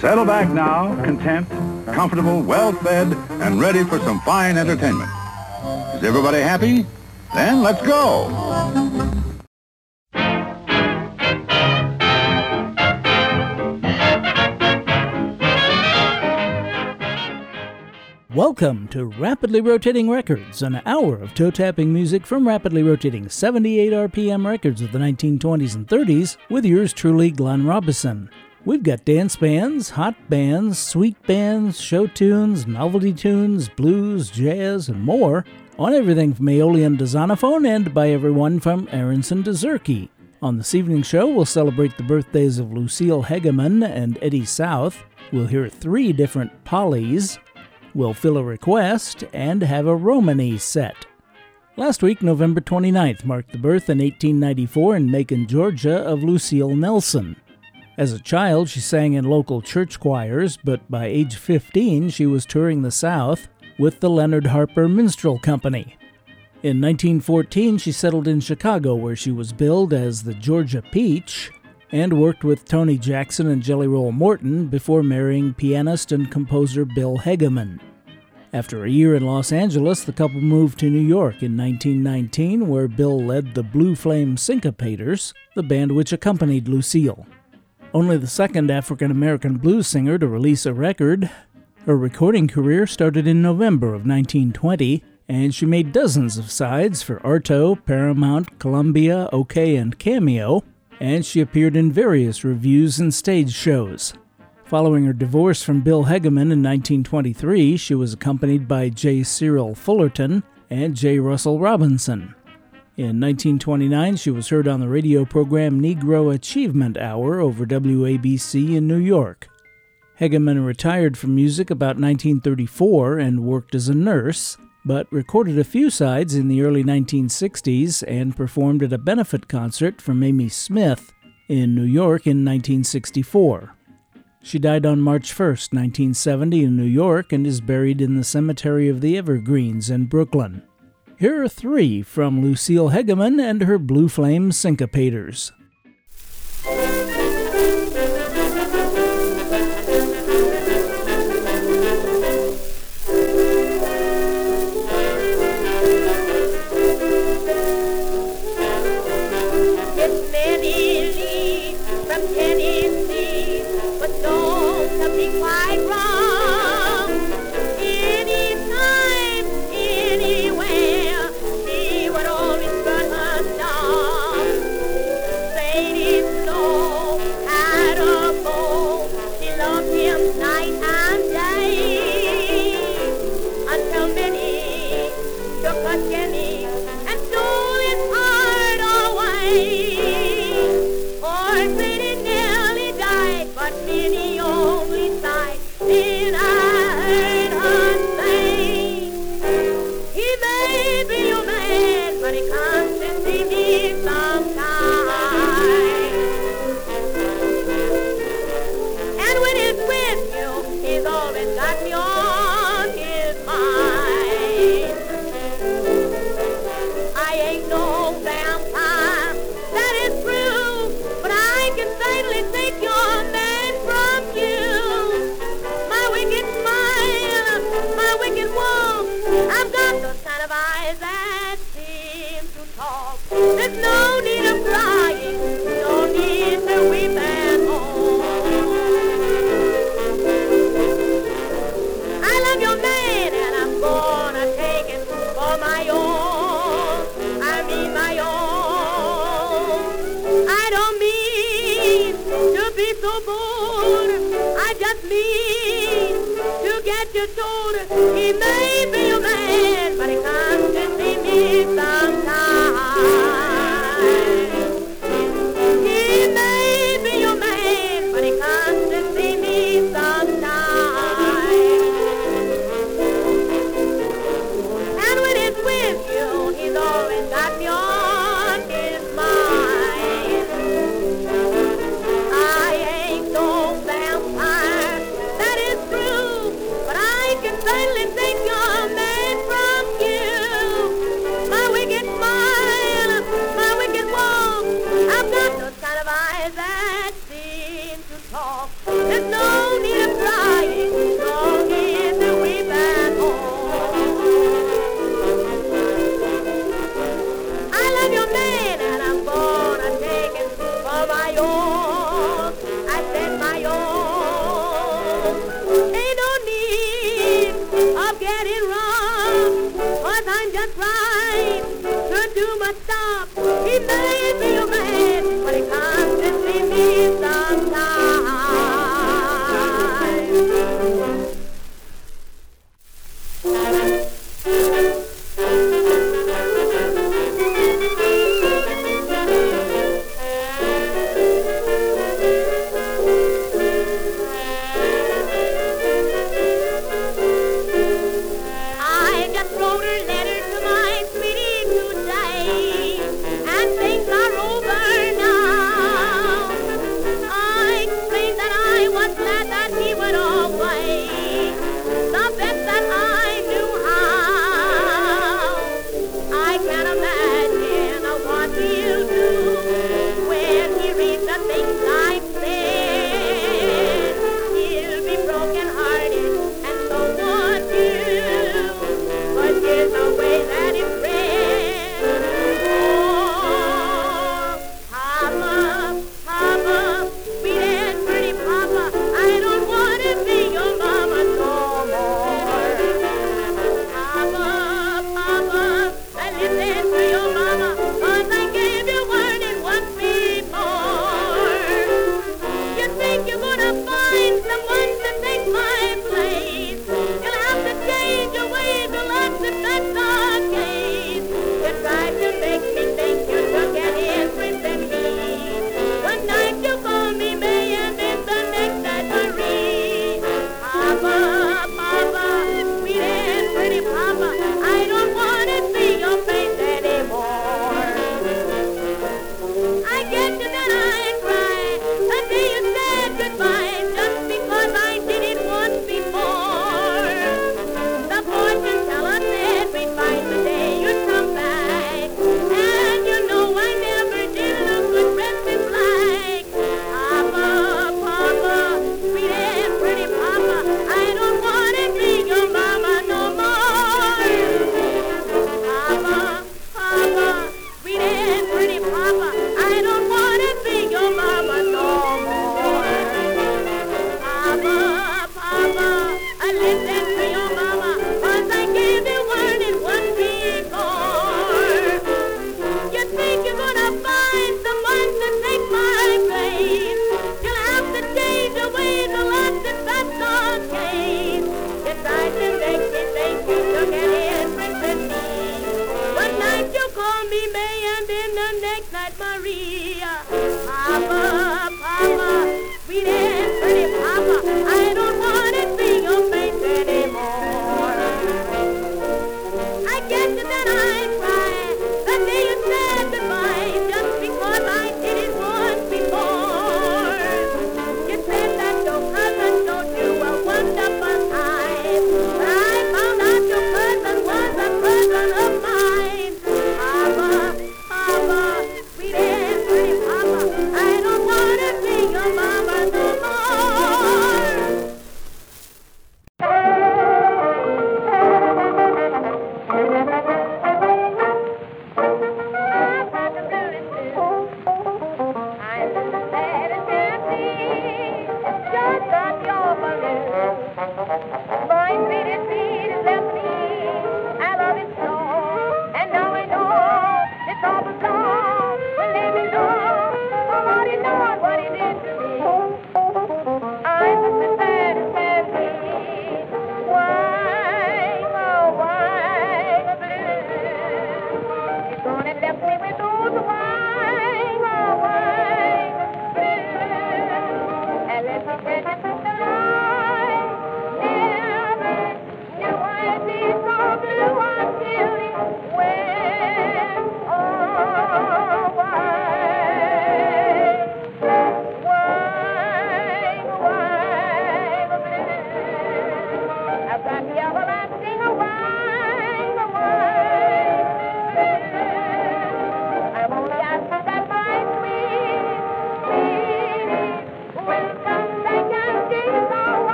Settle back now, content, comfortable, well-fed, and ready for some fine entertainment. Is everybody happy? Then let's go. Welcome to Rapidly Rotating Records, an hour of toe tapping music from rapidly rotating 78 RPM records of the 1920s and 30s with yours truly, Glenn Robison. We've got dance bands, hot bands, sweet bands, show tunes, novelty tunes, blues, jazz, and more on everything from Aeolian to Zonophone and by everyone from Aaronson to Zurke. On this evening's show, we'll celebrate the birthdays of Lucille Hegamin and Eddie South. We'll hear three different Pollies We'll fill a request and have a Romany set. Last week, November 29th, marked the birth in 1894 in Macon, Georgia, of Lucille Nelson. As a child, she sang in local church choirs, but by age 15, she was touring the South with the Leonard Harper Minstrel Company. In 1914, she settled in Chicago, where she was billed as the Georgia Peach and worked with Tony Jackson and Jelly Roll Morton before marrying pianist and composer Bill Hegamin. After a year in Los Angeles, the couple moved to New York in 1919, where Bill led the Blue Flame Syncopators, the band which accompanied Lucille. Only the second African American blues singer to release a record, her recording career started in November of 1920, and she made dozens of sides for Arto, Paramount, Columbia, OKeh, and Cameo, and she appeared in various reviews and stage shows. Following her divorce from Bill Hegamin in 1923, she was accompanied by J. Cyril Fullerton and J. Russell Robinson. In 1929, she was heard on the radio program Negro Achievement Hour over WABC in New York. Hegamin retired from music about 1934 and worked as a nurse, but recorded a few sides in the early 1960s and performed at a benefit concert for Mamie Smith in New York in 1964. She died on March 1, 1970, in New York and is buried in the Cemetery of the Evergreens in Brooklyn. Here are three from Lucille Hegamin and her Blue Flame Syncopators.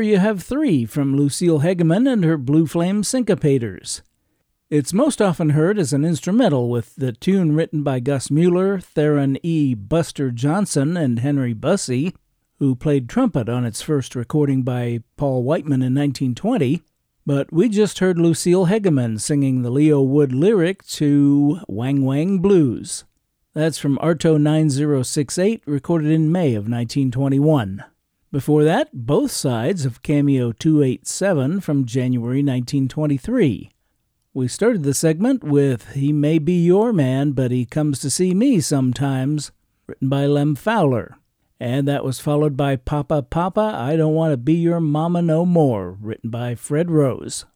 There you have three from Lucille Hegamin and her Blue Flame Syncopators. It's most often heard as an instrumental, with the tune written by Gus Mueller, Theron E. Buster Johnson, and Henry Busse, who played trumpet on its first recording by Paul Whiteman in 1920. But we just heard Lucille Hegamin singing the Leo Wood lyric to Wang Wang Blues. That's from Arto 9068, recorded in May of 1921. Before that, both sides of Cameo 287 from January 1923. We started the segment with He May Be Your Man, but He Comes to See Me Sometimes, written by Lem Fowler. And that was followed by Papa Papa, I Don't Want to Be Your Mama No More, written by Fred Rose.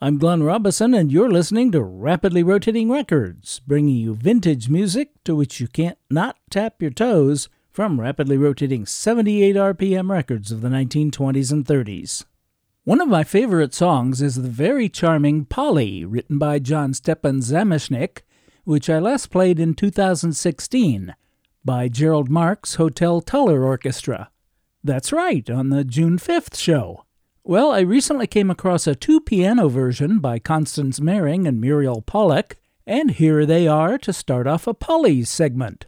I'm Glenn Robison, and you're listening to Rapidly Rotating Records, bringing you vintage music to which you can't not tap your toes from rapidly rotating 78 RPM records of the 1920s and 30s. One of my favorite songs is the very charming Polly, written by John Stepan Zamecnik, which I last played in 2016 by Gerald Marks' Hotel Tuller Orchestra. That's right, on the June 5th show. Well, I recently came across a two piano version by Constance Mering and Muriel Pollock, and here they are to start off a Polly's segment.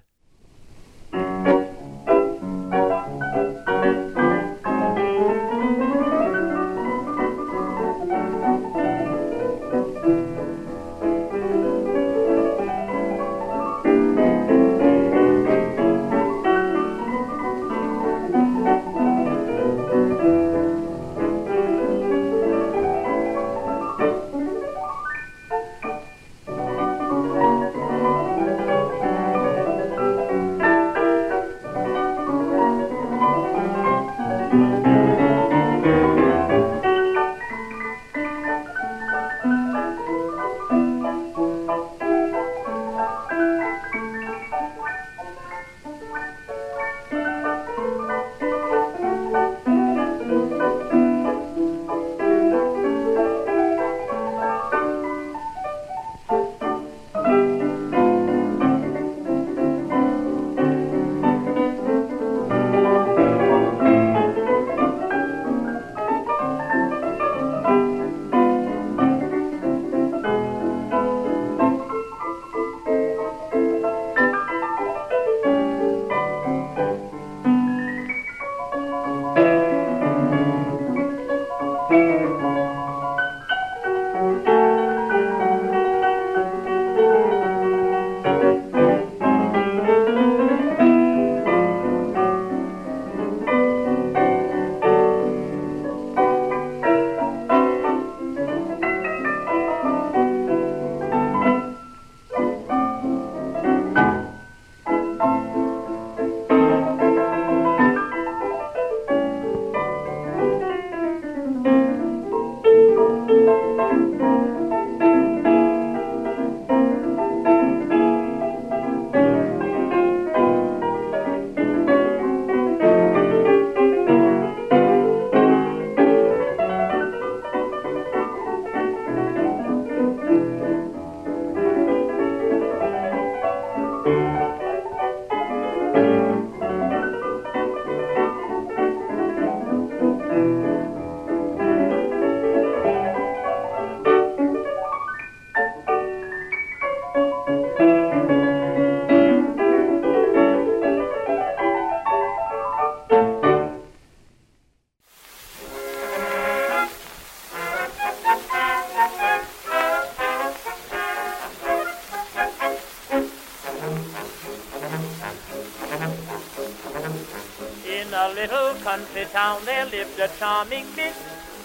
Town there lived a charming miss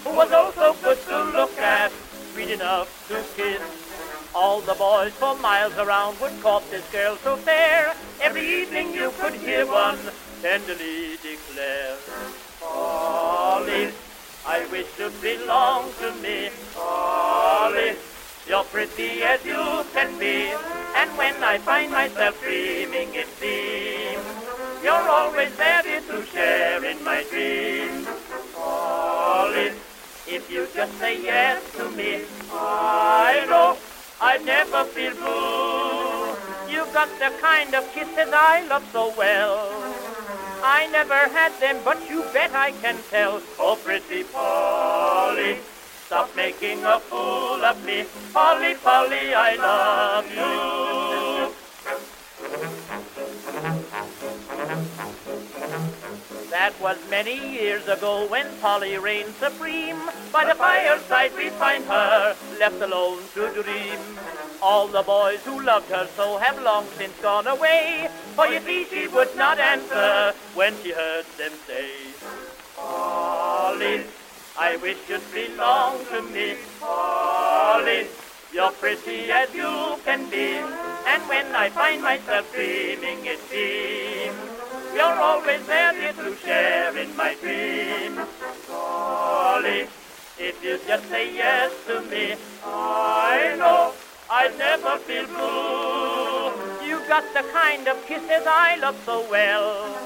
who was also good to look at, sweet enough to kiss. All the boys for miles around would court this girl so fair. Every evening you could hear one tenderly declare, Polly, I wish to belong to me. Polly, you're pretty as you can be. And when I find myself dreaming, it seems you're always ready to share in my dreams. Polly, if you just say yes to me, I know I'd never feel blue. You've got the kind of kisses I love so well. I never had them, but you bet I can tell. Oh, pretty Polly, stop making a fool of me. Polly, Polly, I love you. That was many years ago when Polly reigned supreme. By the fireside we find her, left alone to dream. All the boys who loved her so have long since gone away. For you see she would not answer when she heard them say, Polly, I wish you'd belong to me. Polly, you're pretty as you can be. And when I find myself dreaming, it seems you're always there, to share in my dreams. Polly, if you just say yes to me, I know I'd never feel blue. You got the kind of kisses I love so well.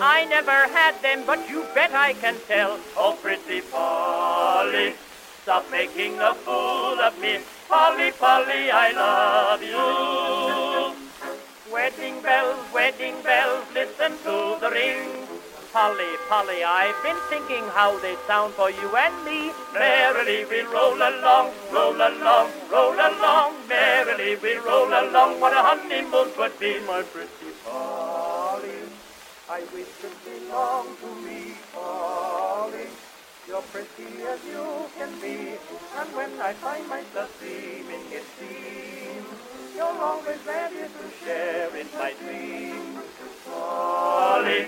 I never had them, but you bet I can tell. Oh, pretty Polly, stop making a fool of me. Polly, Polly, I love you. Wedding bells, wedding bells, listen to the ring. Polly, Polly, I've been thinking how they sound for you and me. Merrily we roll along, roll along, roll along. Merrily we roll along. What a honeymoon would be, my pretty Polly. I wish you belonged to me, Polly. You're pretty as you can be, and when I find myself dreaming, it seems you're always ready to share in my dreams. Polly,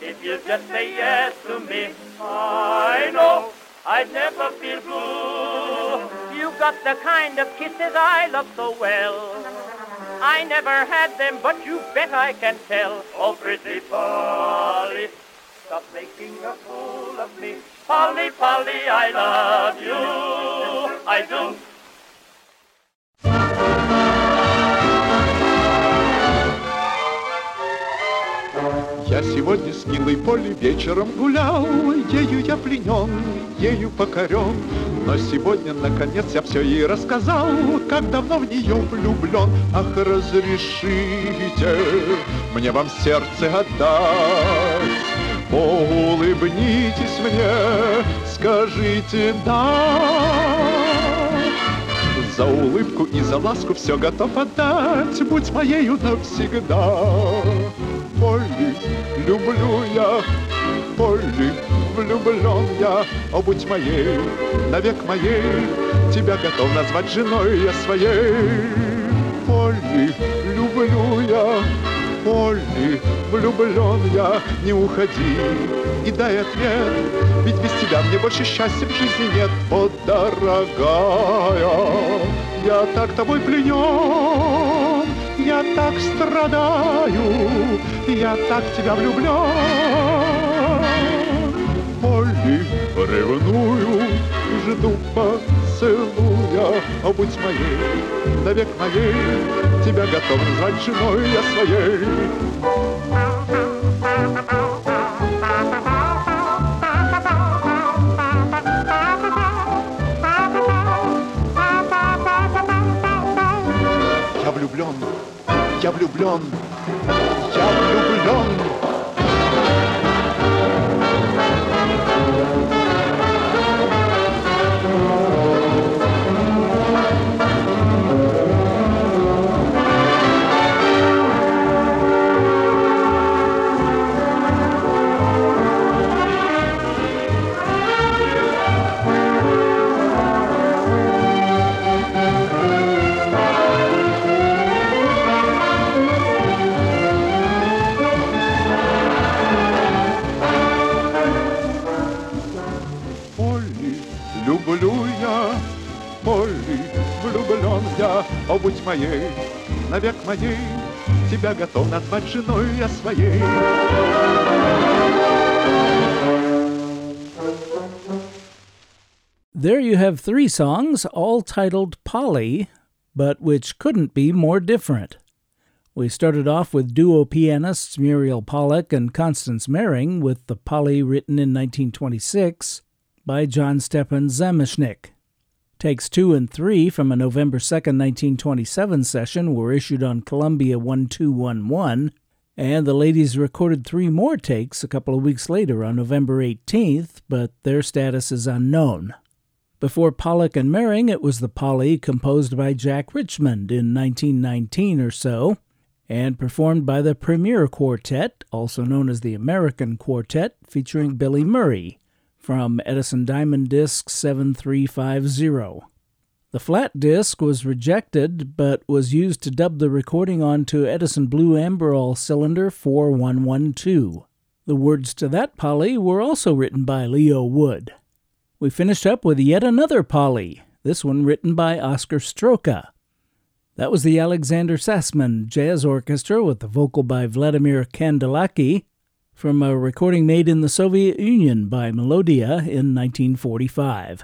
if you just say yes to me, I know I'd never feel blue. You've got the kind of kisses I love so well. I never had them, but you bet I can tell. Oh, pretty Polly, stop making a fool of me. Polly, Polly, I love you. I do. Сегодня с милой Полей вечером гулял, Ею я пленен, ею покорен. Но сегодня, наконец, я все ей рассказал, Как давно в нее влюблен. Ах, разрешите мне вам сердце отдать. Улыбнитесь мне, скажите «да». За улыбку и за ласку все готов отдать, Будь моею навсегда. Полли, люблю я, Полли, влюблен я, О, будь моей, навек моей, Тебя готов назвать женой я своей. Полли, люблю я, Полли, влюблен я, не уходи и дай ответ, ведь без тебя мне больше счастья в жизни нет, о, дорогая, я так тобой пленен, я так страдаю, я так тебя влюблен. Полли, ревную, жду поцелуя, о, будь моей, навек моей, тебя готов назвать женой я своей. Я влюблен, я влюблен, моей, навек моей, Тебя готов назвать женой я своей. There you have three songs, all titled Polly, but which couldn't be more different. We started off with duo pianists Muriel Pollock and Constance Mering with the Polly written in 1926 by John Stepan Zamecnik. Takes two and three from a November 2, 1927 session were issued on Columbia 1211, And the ladies recorded three more takes a couple of weeks later on November 18th, but their status is unknown. Before Pollock and Mering, it was the Polly composed by Jack Richmond in 1919 or so, and performed by the Premier Quartet, also known as the American Quartet, featuring Billy Murray from Edison Diamond Disc 7350. The flat disc was rejected but was used to dub the recording onto Edison Blue Amberol cylinder 4112. The words to that Polly were also written by Leo Wood. We finished up with yet another Polly, this one written by Oscar Strowka. That was the Alexander Tsfasman Jazz Orchestra with the vocal by Vladimir Kandelaki from a recording made in the Soviet Union by Melodia in 1945.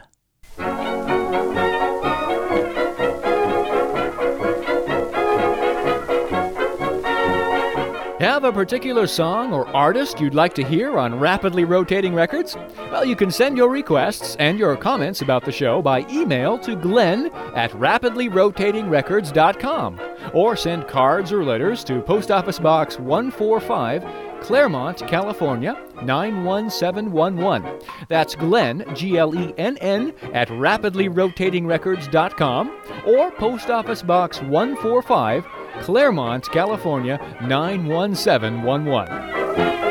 Have a particular song or artist you'd like to hear on Rapidly Rotating Records? Well, you can send your requests and your comments about the show by email to glenn at rapidlyrotatingrecords.com or send cards or letters to Post Office Box 145, Claremont, California 91711. That's Glenn, G L E N N, at rapidlyrotatingrecords.com or Post Office Box 145, Claremont, California 91711.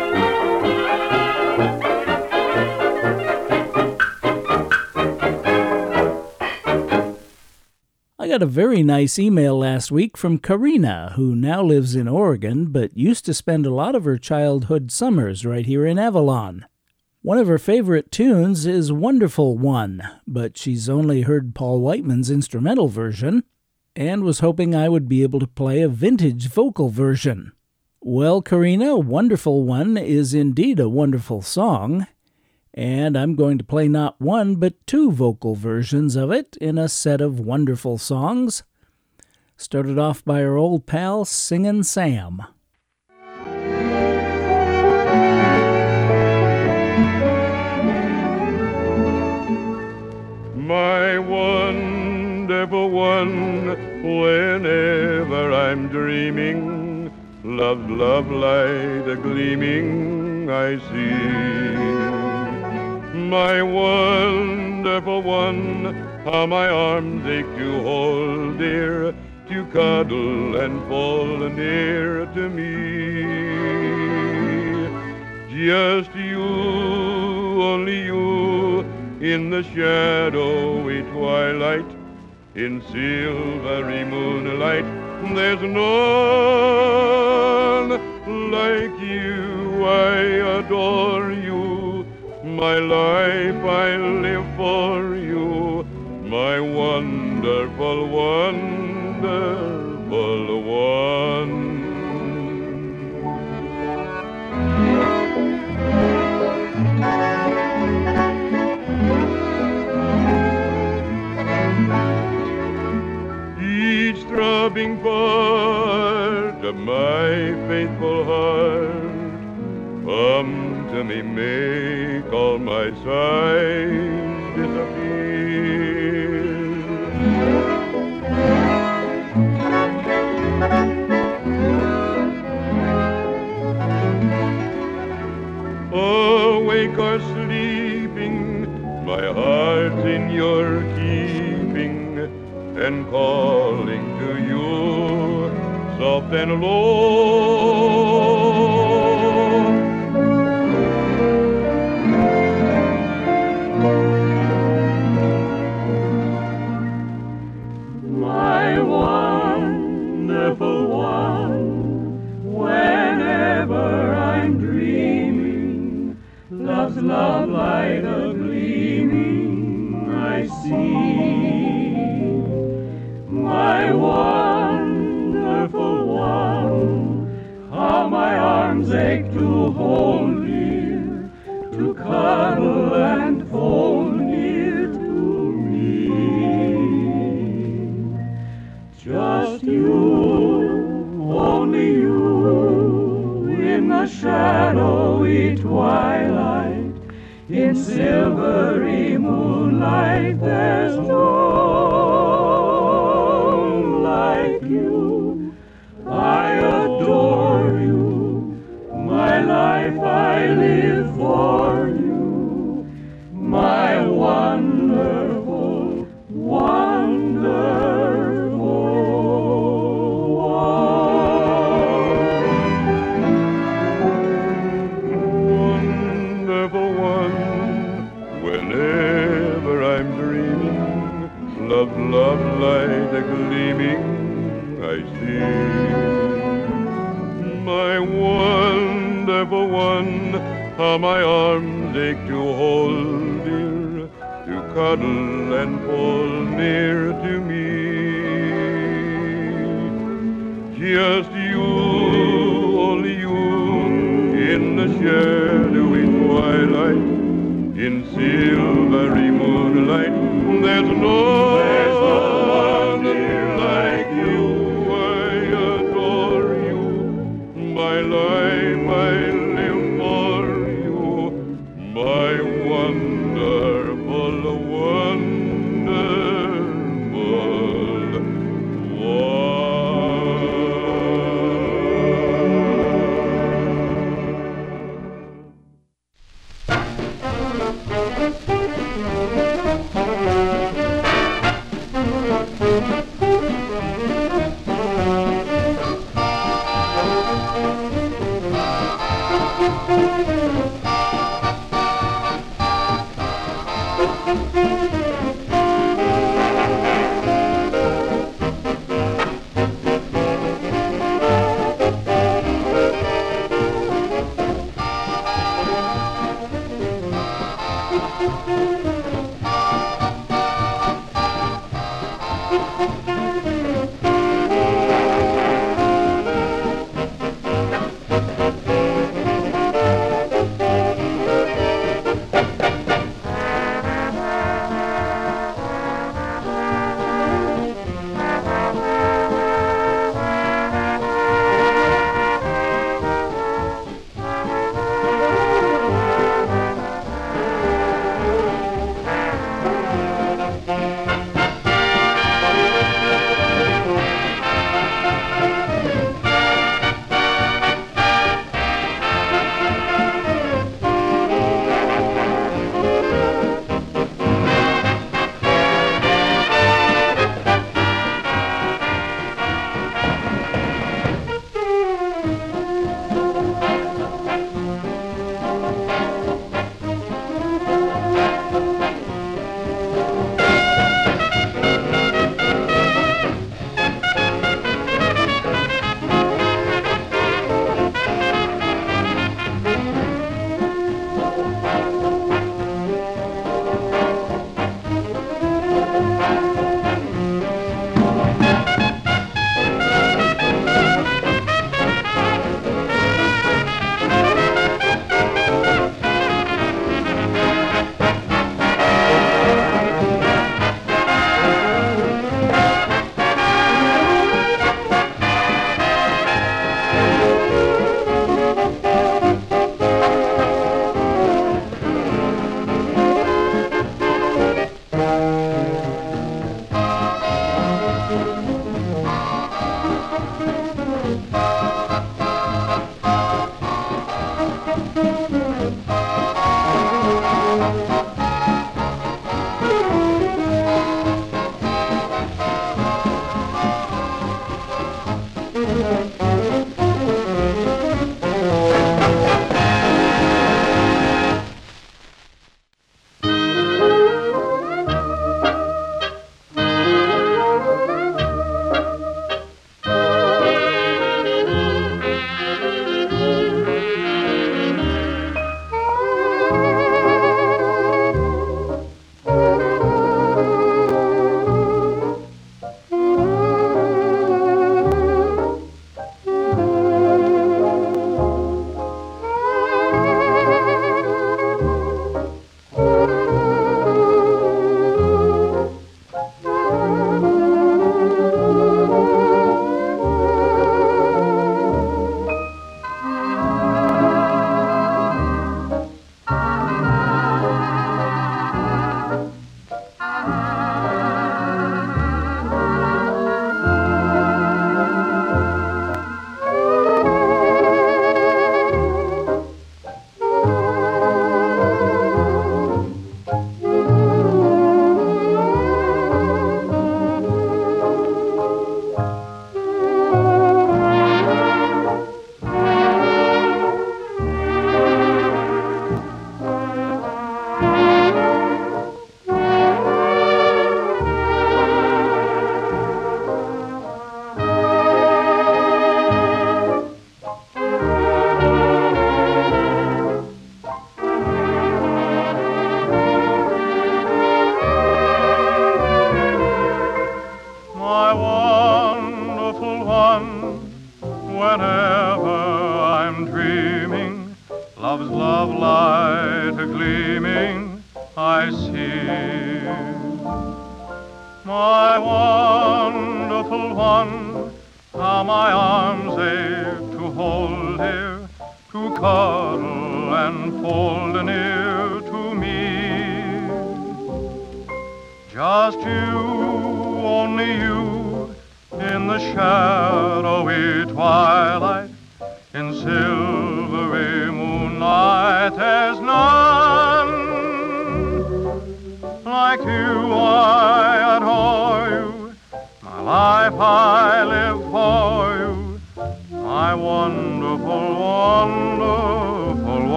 I got a very nice email last week from Karina, who now lives in Oregon but used to spend a lot of her childhood summers right here in Avalon. One of her favorite tunes is Wonderful One, but she's only heard Paul Whiteman's instrumental version and was hoping I would be able to play a vintage vocal version. Well, Karina, Wonderful One is indeed a wonderful song, and I'm going to play not one but two vocal versions of it in a set of wonderful songs. Started off by our old pal Singin' Sam. My wonderful one, whenever I'm dreaming, love, love light a gleaming I see my wonderful one, how my arms ache to hold dear, to cuddle and fall near to me. Just you, only you, in the shadowy twilight, in silvery moonlight, there's none like you, I adore you my life I live for you, my wonderful, wonderful one. Each throbbing part of my faithful heart come to me make all my sighs disappear. Oh, Awake or sleeping, my heart's in your keeping and calling to you soft and low.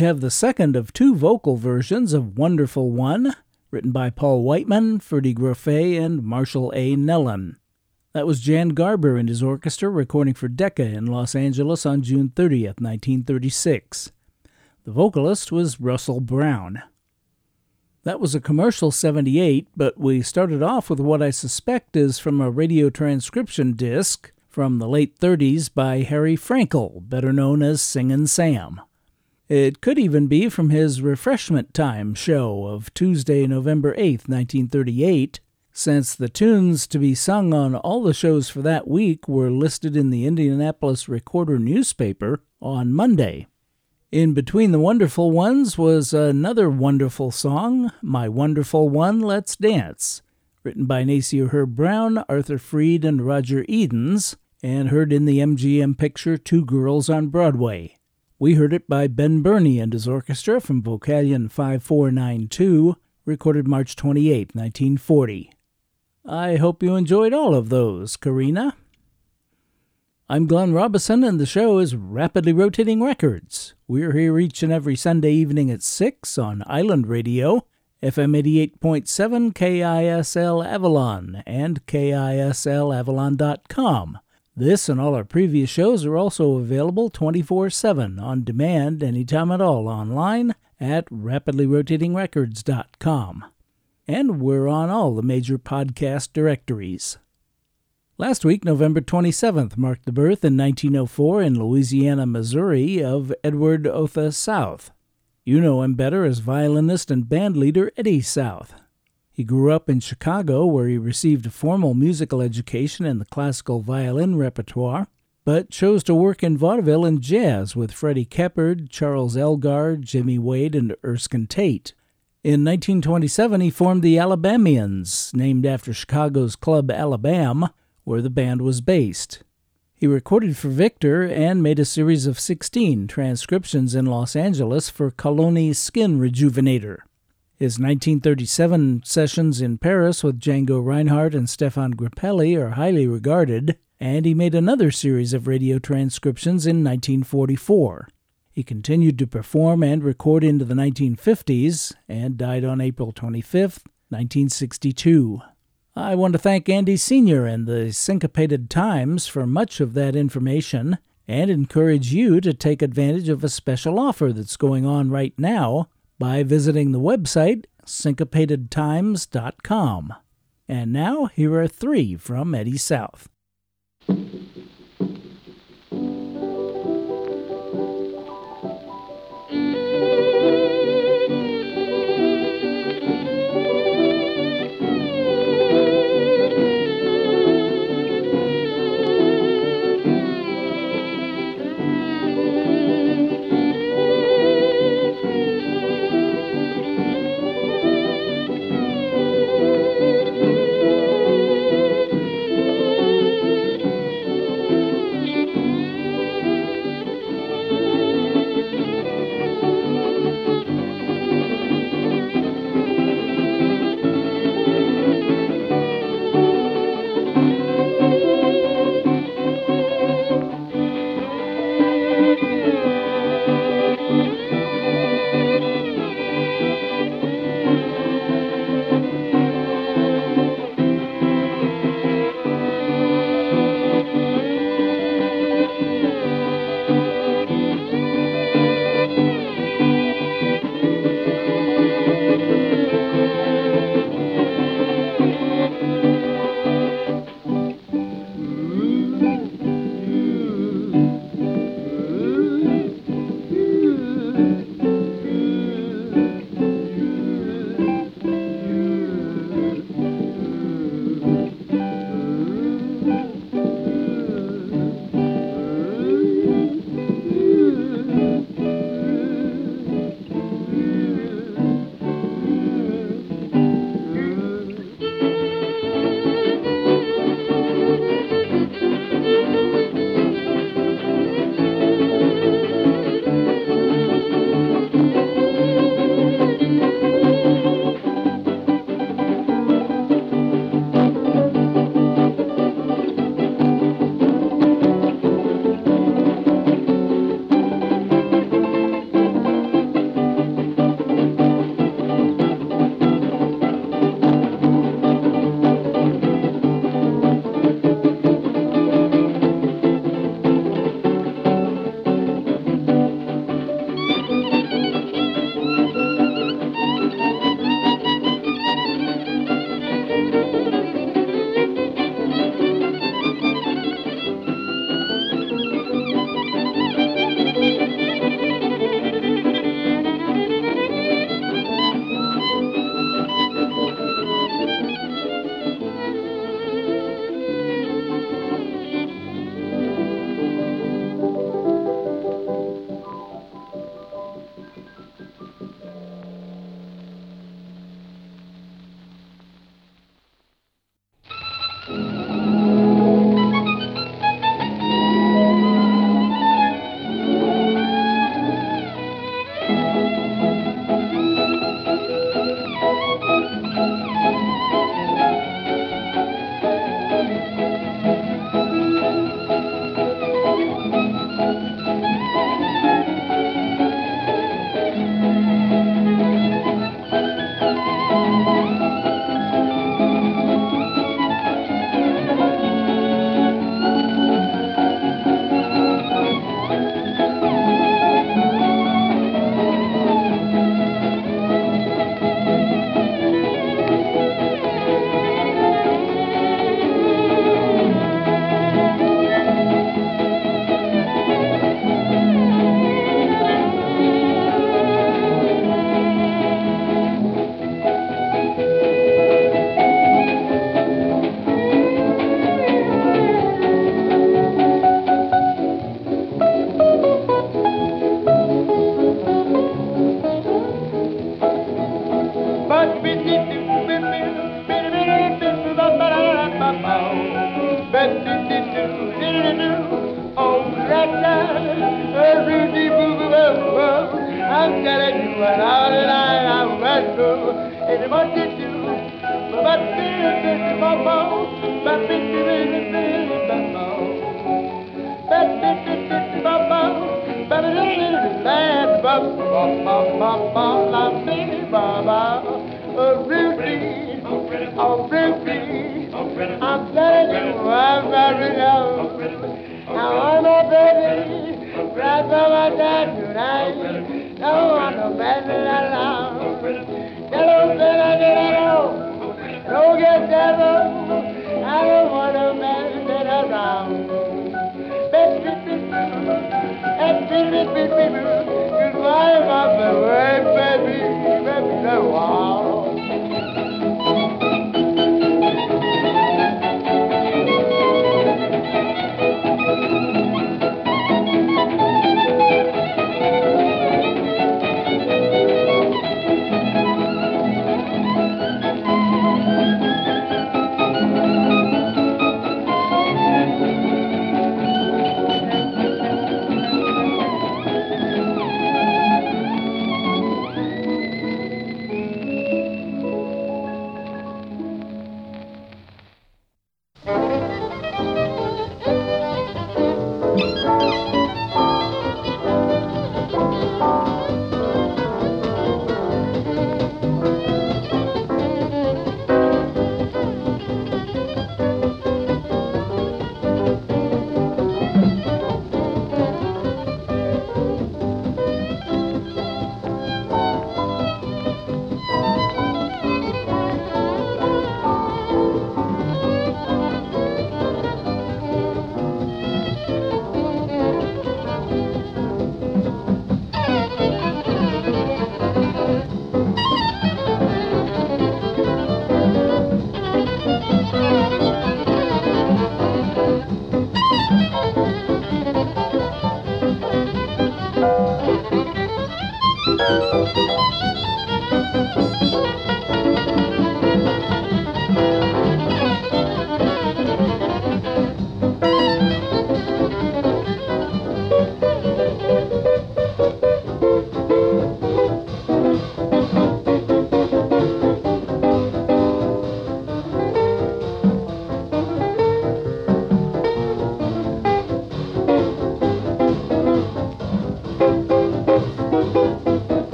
You have the second of two vocal versions of Wonderful One, written by Paul Whiteman, Ferde Grofé, and Marshall A. Neilan. That was Jan Garber and his orchestra recording for Decca in Los Angeles on June 30th, 1936. The vocalist was Russell Brown. That was a commercial 78, but we started off with what I suspect is from a radio transcription disc from the late 30s by Harry Frankel, better known as Singin' Sam. It could even be from his Refreshment Time show of Tuesday, November 8, 1938, since the tunes to be sung on all the shows for that week were listed in the Indianapolis Recorder newspaper on Monday. In between the wonderful ones was another wonderful song, My Wonderful One, Let's Dance, written by Nacio Herb Brown, Arthur Freed, and Roger Edens, and heard in the MGM picture Two Girls on Broadway. We heard it by Ben Bernie and his orchestra from Vocalion 5492, recorded March 28, 1940. I hope you enjoyed all of those, Karina. I'm Glenn Robison, and the show is Rapidly Rotating Records. We're here each and every Sunday evening at 6 on Island Radio, FM 88.7 KISL Avalon, and KISLAvalon.com. This and all our previous shows are also available 24 7 on demand anytime at all online at rapidlyrotatingrecords.com. And we're on all the major podcast directories. Last week, November 27th, marked the birth in 1904 in Louisiana, Missouri, of Edward Otha South. You know him better as violinist and bandleader Eddie South. He grew up in Chicago, where he received a formal musical education in the classical violin repertoire, but chose to work in vaudeville and jazz with Freddie Keppard, Charles Elgar, Jimmy Wade, and Erskine Tate. In 1927, he formed the Alabamians, named after Chicago's club Alabam, where the band was based. He recorded for Victor and made a series of 16 transcriptions in Los Angeles for Coloni's Skin Rejuvenator. His 1937 sessions in Paris with Django Reinhardt and Stefan Grappelli are highly regarded, and he made another series of radio transcriptions in 1944. He continued to perform and record into the 1950s and died on April 25, 1962. I want to thank Andy Senior and the Syncopated Times for much of that information and encourage you to take advantage of a special offer that's going on right now by visiting the website syncopatedtimes.com. And now, here are three from Eddie South.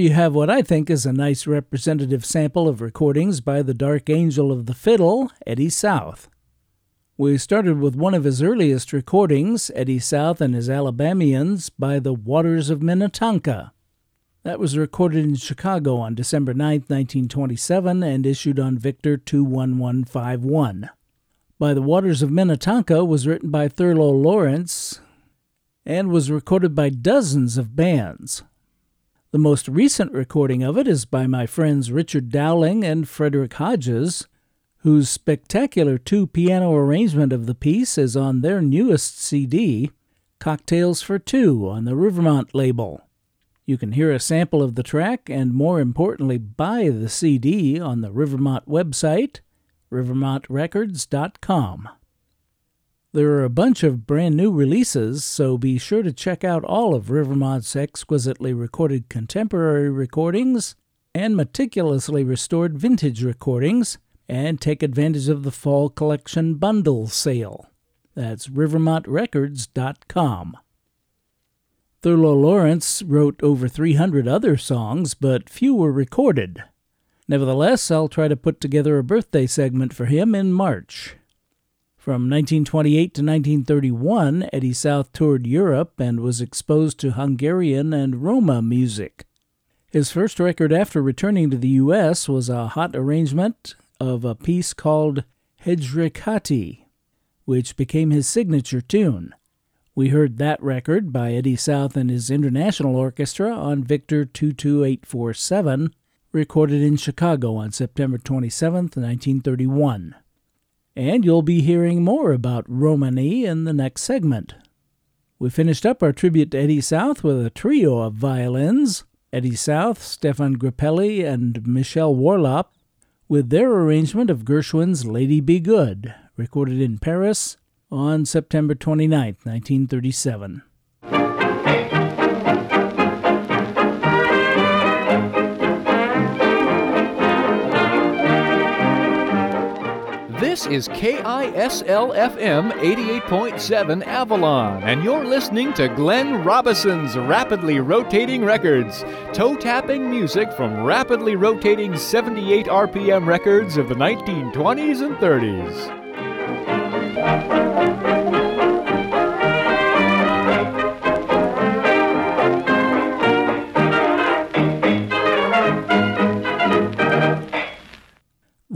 You have what I think is a nice representative sample of recordings by the Dark Angel of the Fiddle, Eddie South. We started with one of his earliest recordings, Eddie South and his Alabamians, by the Waters of Minnetonka. That was recorded in Chicago on December 9, 1927, and issued on Victor 21151. By the Waters of Minnetonka was written by Thurlow Lieurance and was recorded by dozens of bands. The most recent recording of it is by my friends Richard Dowling and Frederick Hodges, whose spectacular two piano arrangement of the piece is on their newest CD, Cocktails for Two, on the Rivermont label. You can hear a sample of the track and, more importantly, buy the CD on the Rivermont website, rivermontrecords.com. There are a bunch of brand new releases, so be sure to check out all of Rivermont's exquisitely recorded contemporary recordings and meticulously restored vintage recordings, and take advantage of the Fall Collection Bundle sale. That's rivermontrecords.com. Thurlow Lieurance wrote over 300 other songs, but few were recorded. Nevertheless, I'll try to put together a birthday segment for him in March. From 1928 to 1931, Eddie South toured Europe and was exposed to Hungarian and Roma music. His first record after returning to the U.S. was a hot arrangement of a piece called Hejre Kati, which became his signature tune. We heard that record by Eddie South and his International Orchestra on Victor 22847, recorded in Chicago on September 27, 1931 and you'll be hearing more about Romany in the next segment. We finished up our tribute to Eddie South with a trio of violins Eddie South, Stefan Grappelli, and Michel Warlop, with their arrangement of Gershwin's Lady Be Good, recorded in Paris on September 29, 1937. This is KISL FM 88.7 Avalon, and you're listening to Glenn Robison's Rapidly Rotating Records, toe tapping music from rapidly rotating 78 RPM records of the 1920s and 30s.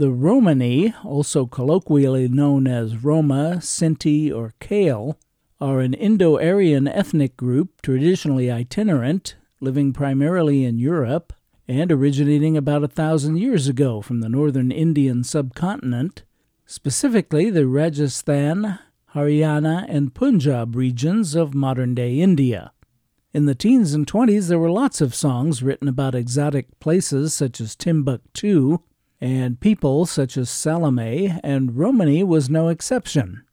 The Romani, also colloquially known as Roma, Sinti, or Kale, are an Indo Aryan ethnic group traditionally itinerant, living primarily in Europe, and originating about a thousand years ago from the northern Indian subcontinent, specifically the Rajasthan, Haryana, and Punjab regions of modern day India. In the teens and 20s, there were lots of songs written about exotic places such as Timbuktu and people such as Salome and Romany was no exception.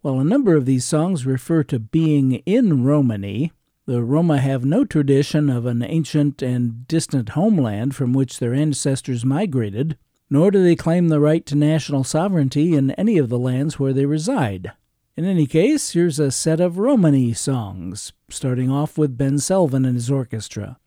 While a number of these songs refer to being in Romany, the Roma have no tradition of an ancient and distant homeland from which their ancestors migrated, nor do they claim the right to national sovereignty in any of the lands where they reside. In any case, here's a set of Romany songs, starting off with Ben Selvin and his orchestra.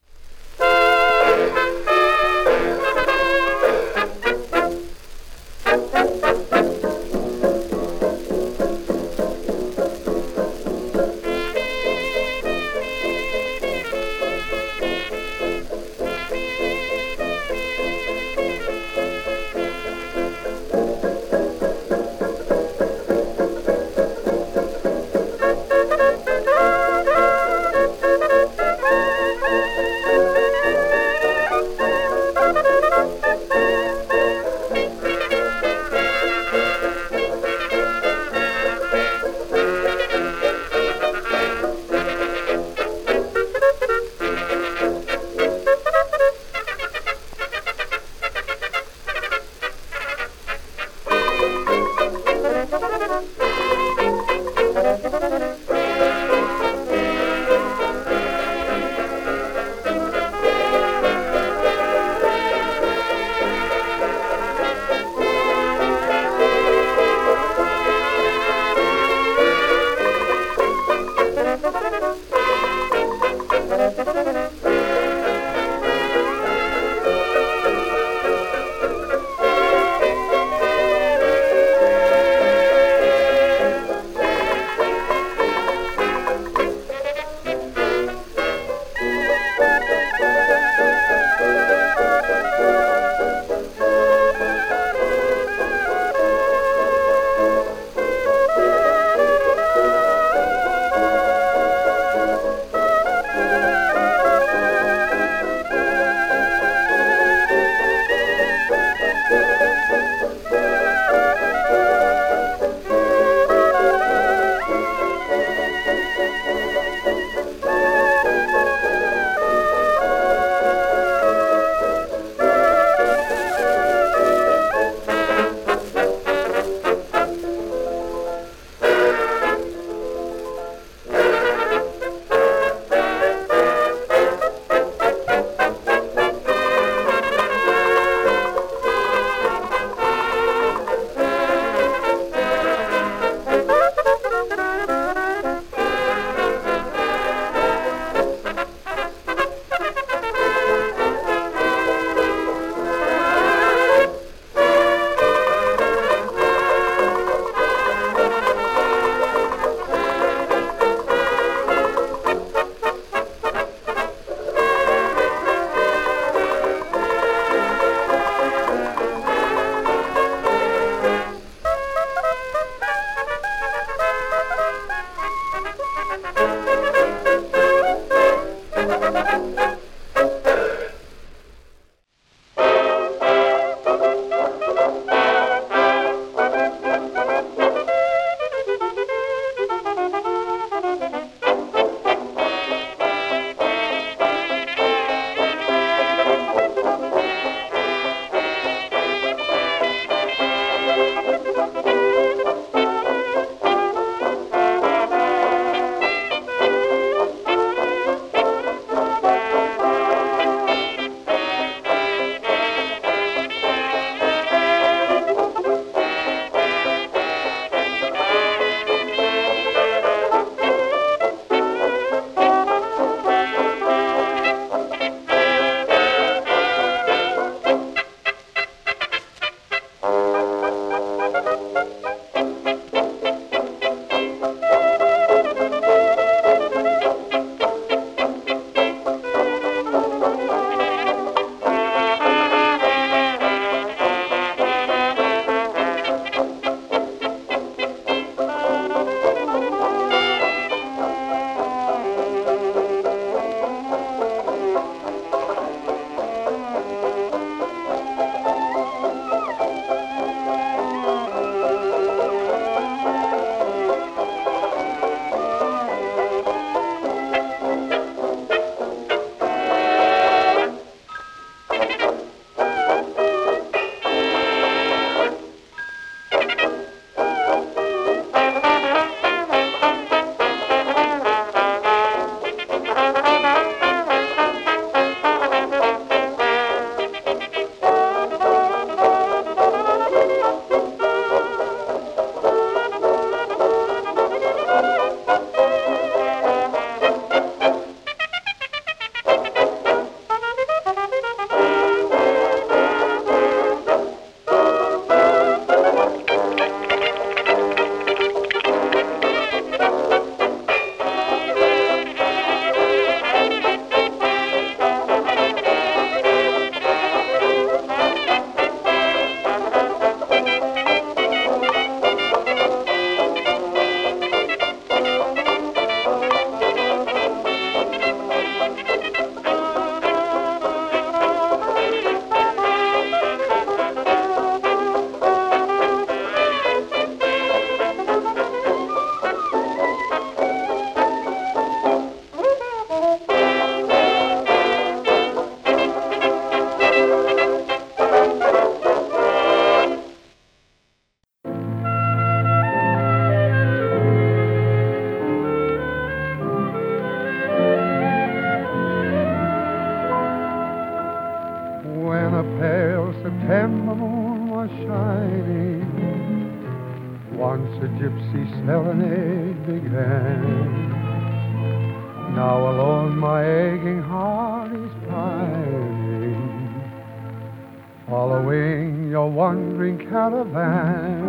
Following your wandering caravan.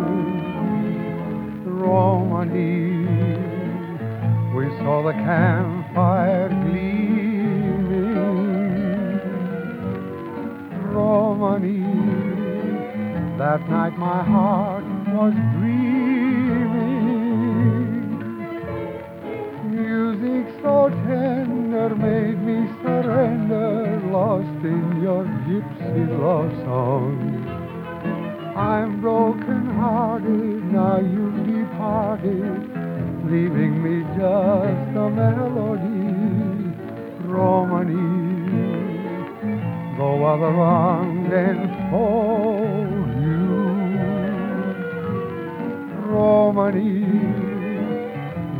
Romany, we saw the campfire gleaming. Romany, that night my heart was dreaming. Music so tender made me surrender, lost in your gypsy love song. I'm broken hearted, now you've departed, leaving me just a melody. Romany, though other wronged for you. Romany,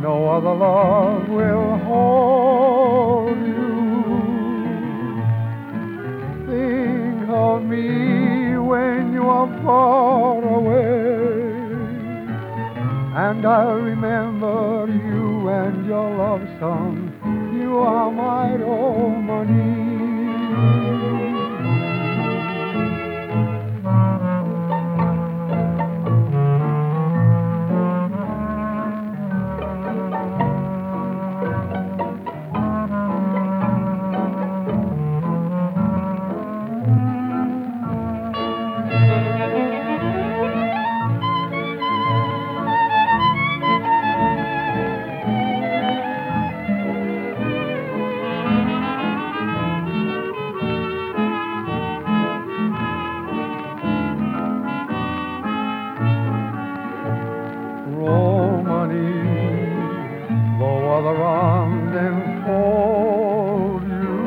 no other love will hold far away, and I'll remember you and your love song. You are my for the rendezvous you.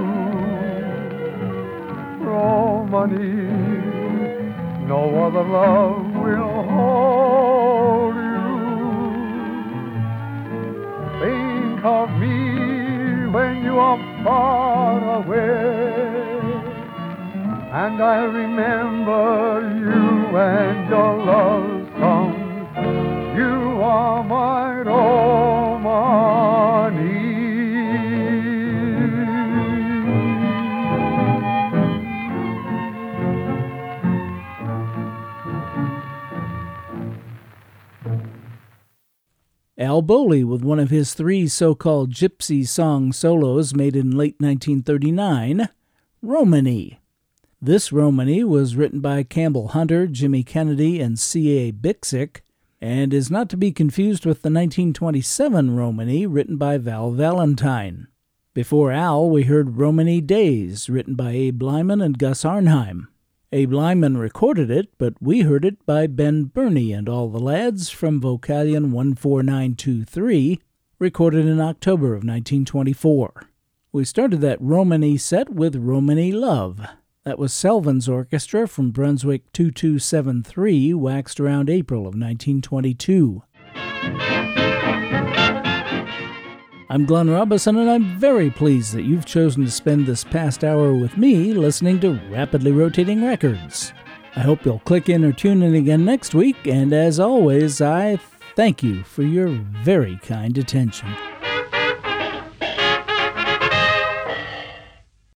Romani, no other love will hold you. Think of me when you are far away and I remember you and your love. Al Bowlly with one of his three so called gypsy song solos made in late 1939, Romany. This Romany was written by Campbell Hunter, Jimmy Kennedy, and C.A. Bixick, and is not to be confused with the 1927 Romany written by Val Valentine. Before Al, we heard Romany Days, written by Abe Lyman and Gus Arnheim. Abe Lyman recorded it, but we heard it by Ben Bernie and all the lads from Vocalion 14923, recorded in October of 1924. We started that Romany set with Romany Love. That was Selvin's orchestra from Brunswick 2273, waxed around April of 1922. I'm Glenn Robison, and I'm very pleased that you've chosen to spend this past hour with me listening to Rapidly Rotating Records. I hope you'll click in or tune in again next week, and as always, I thank you for your very kind attention.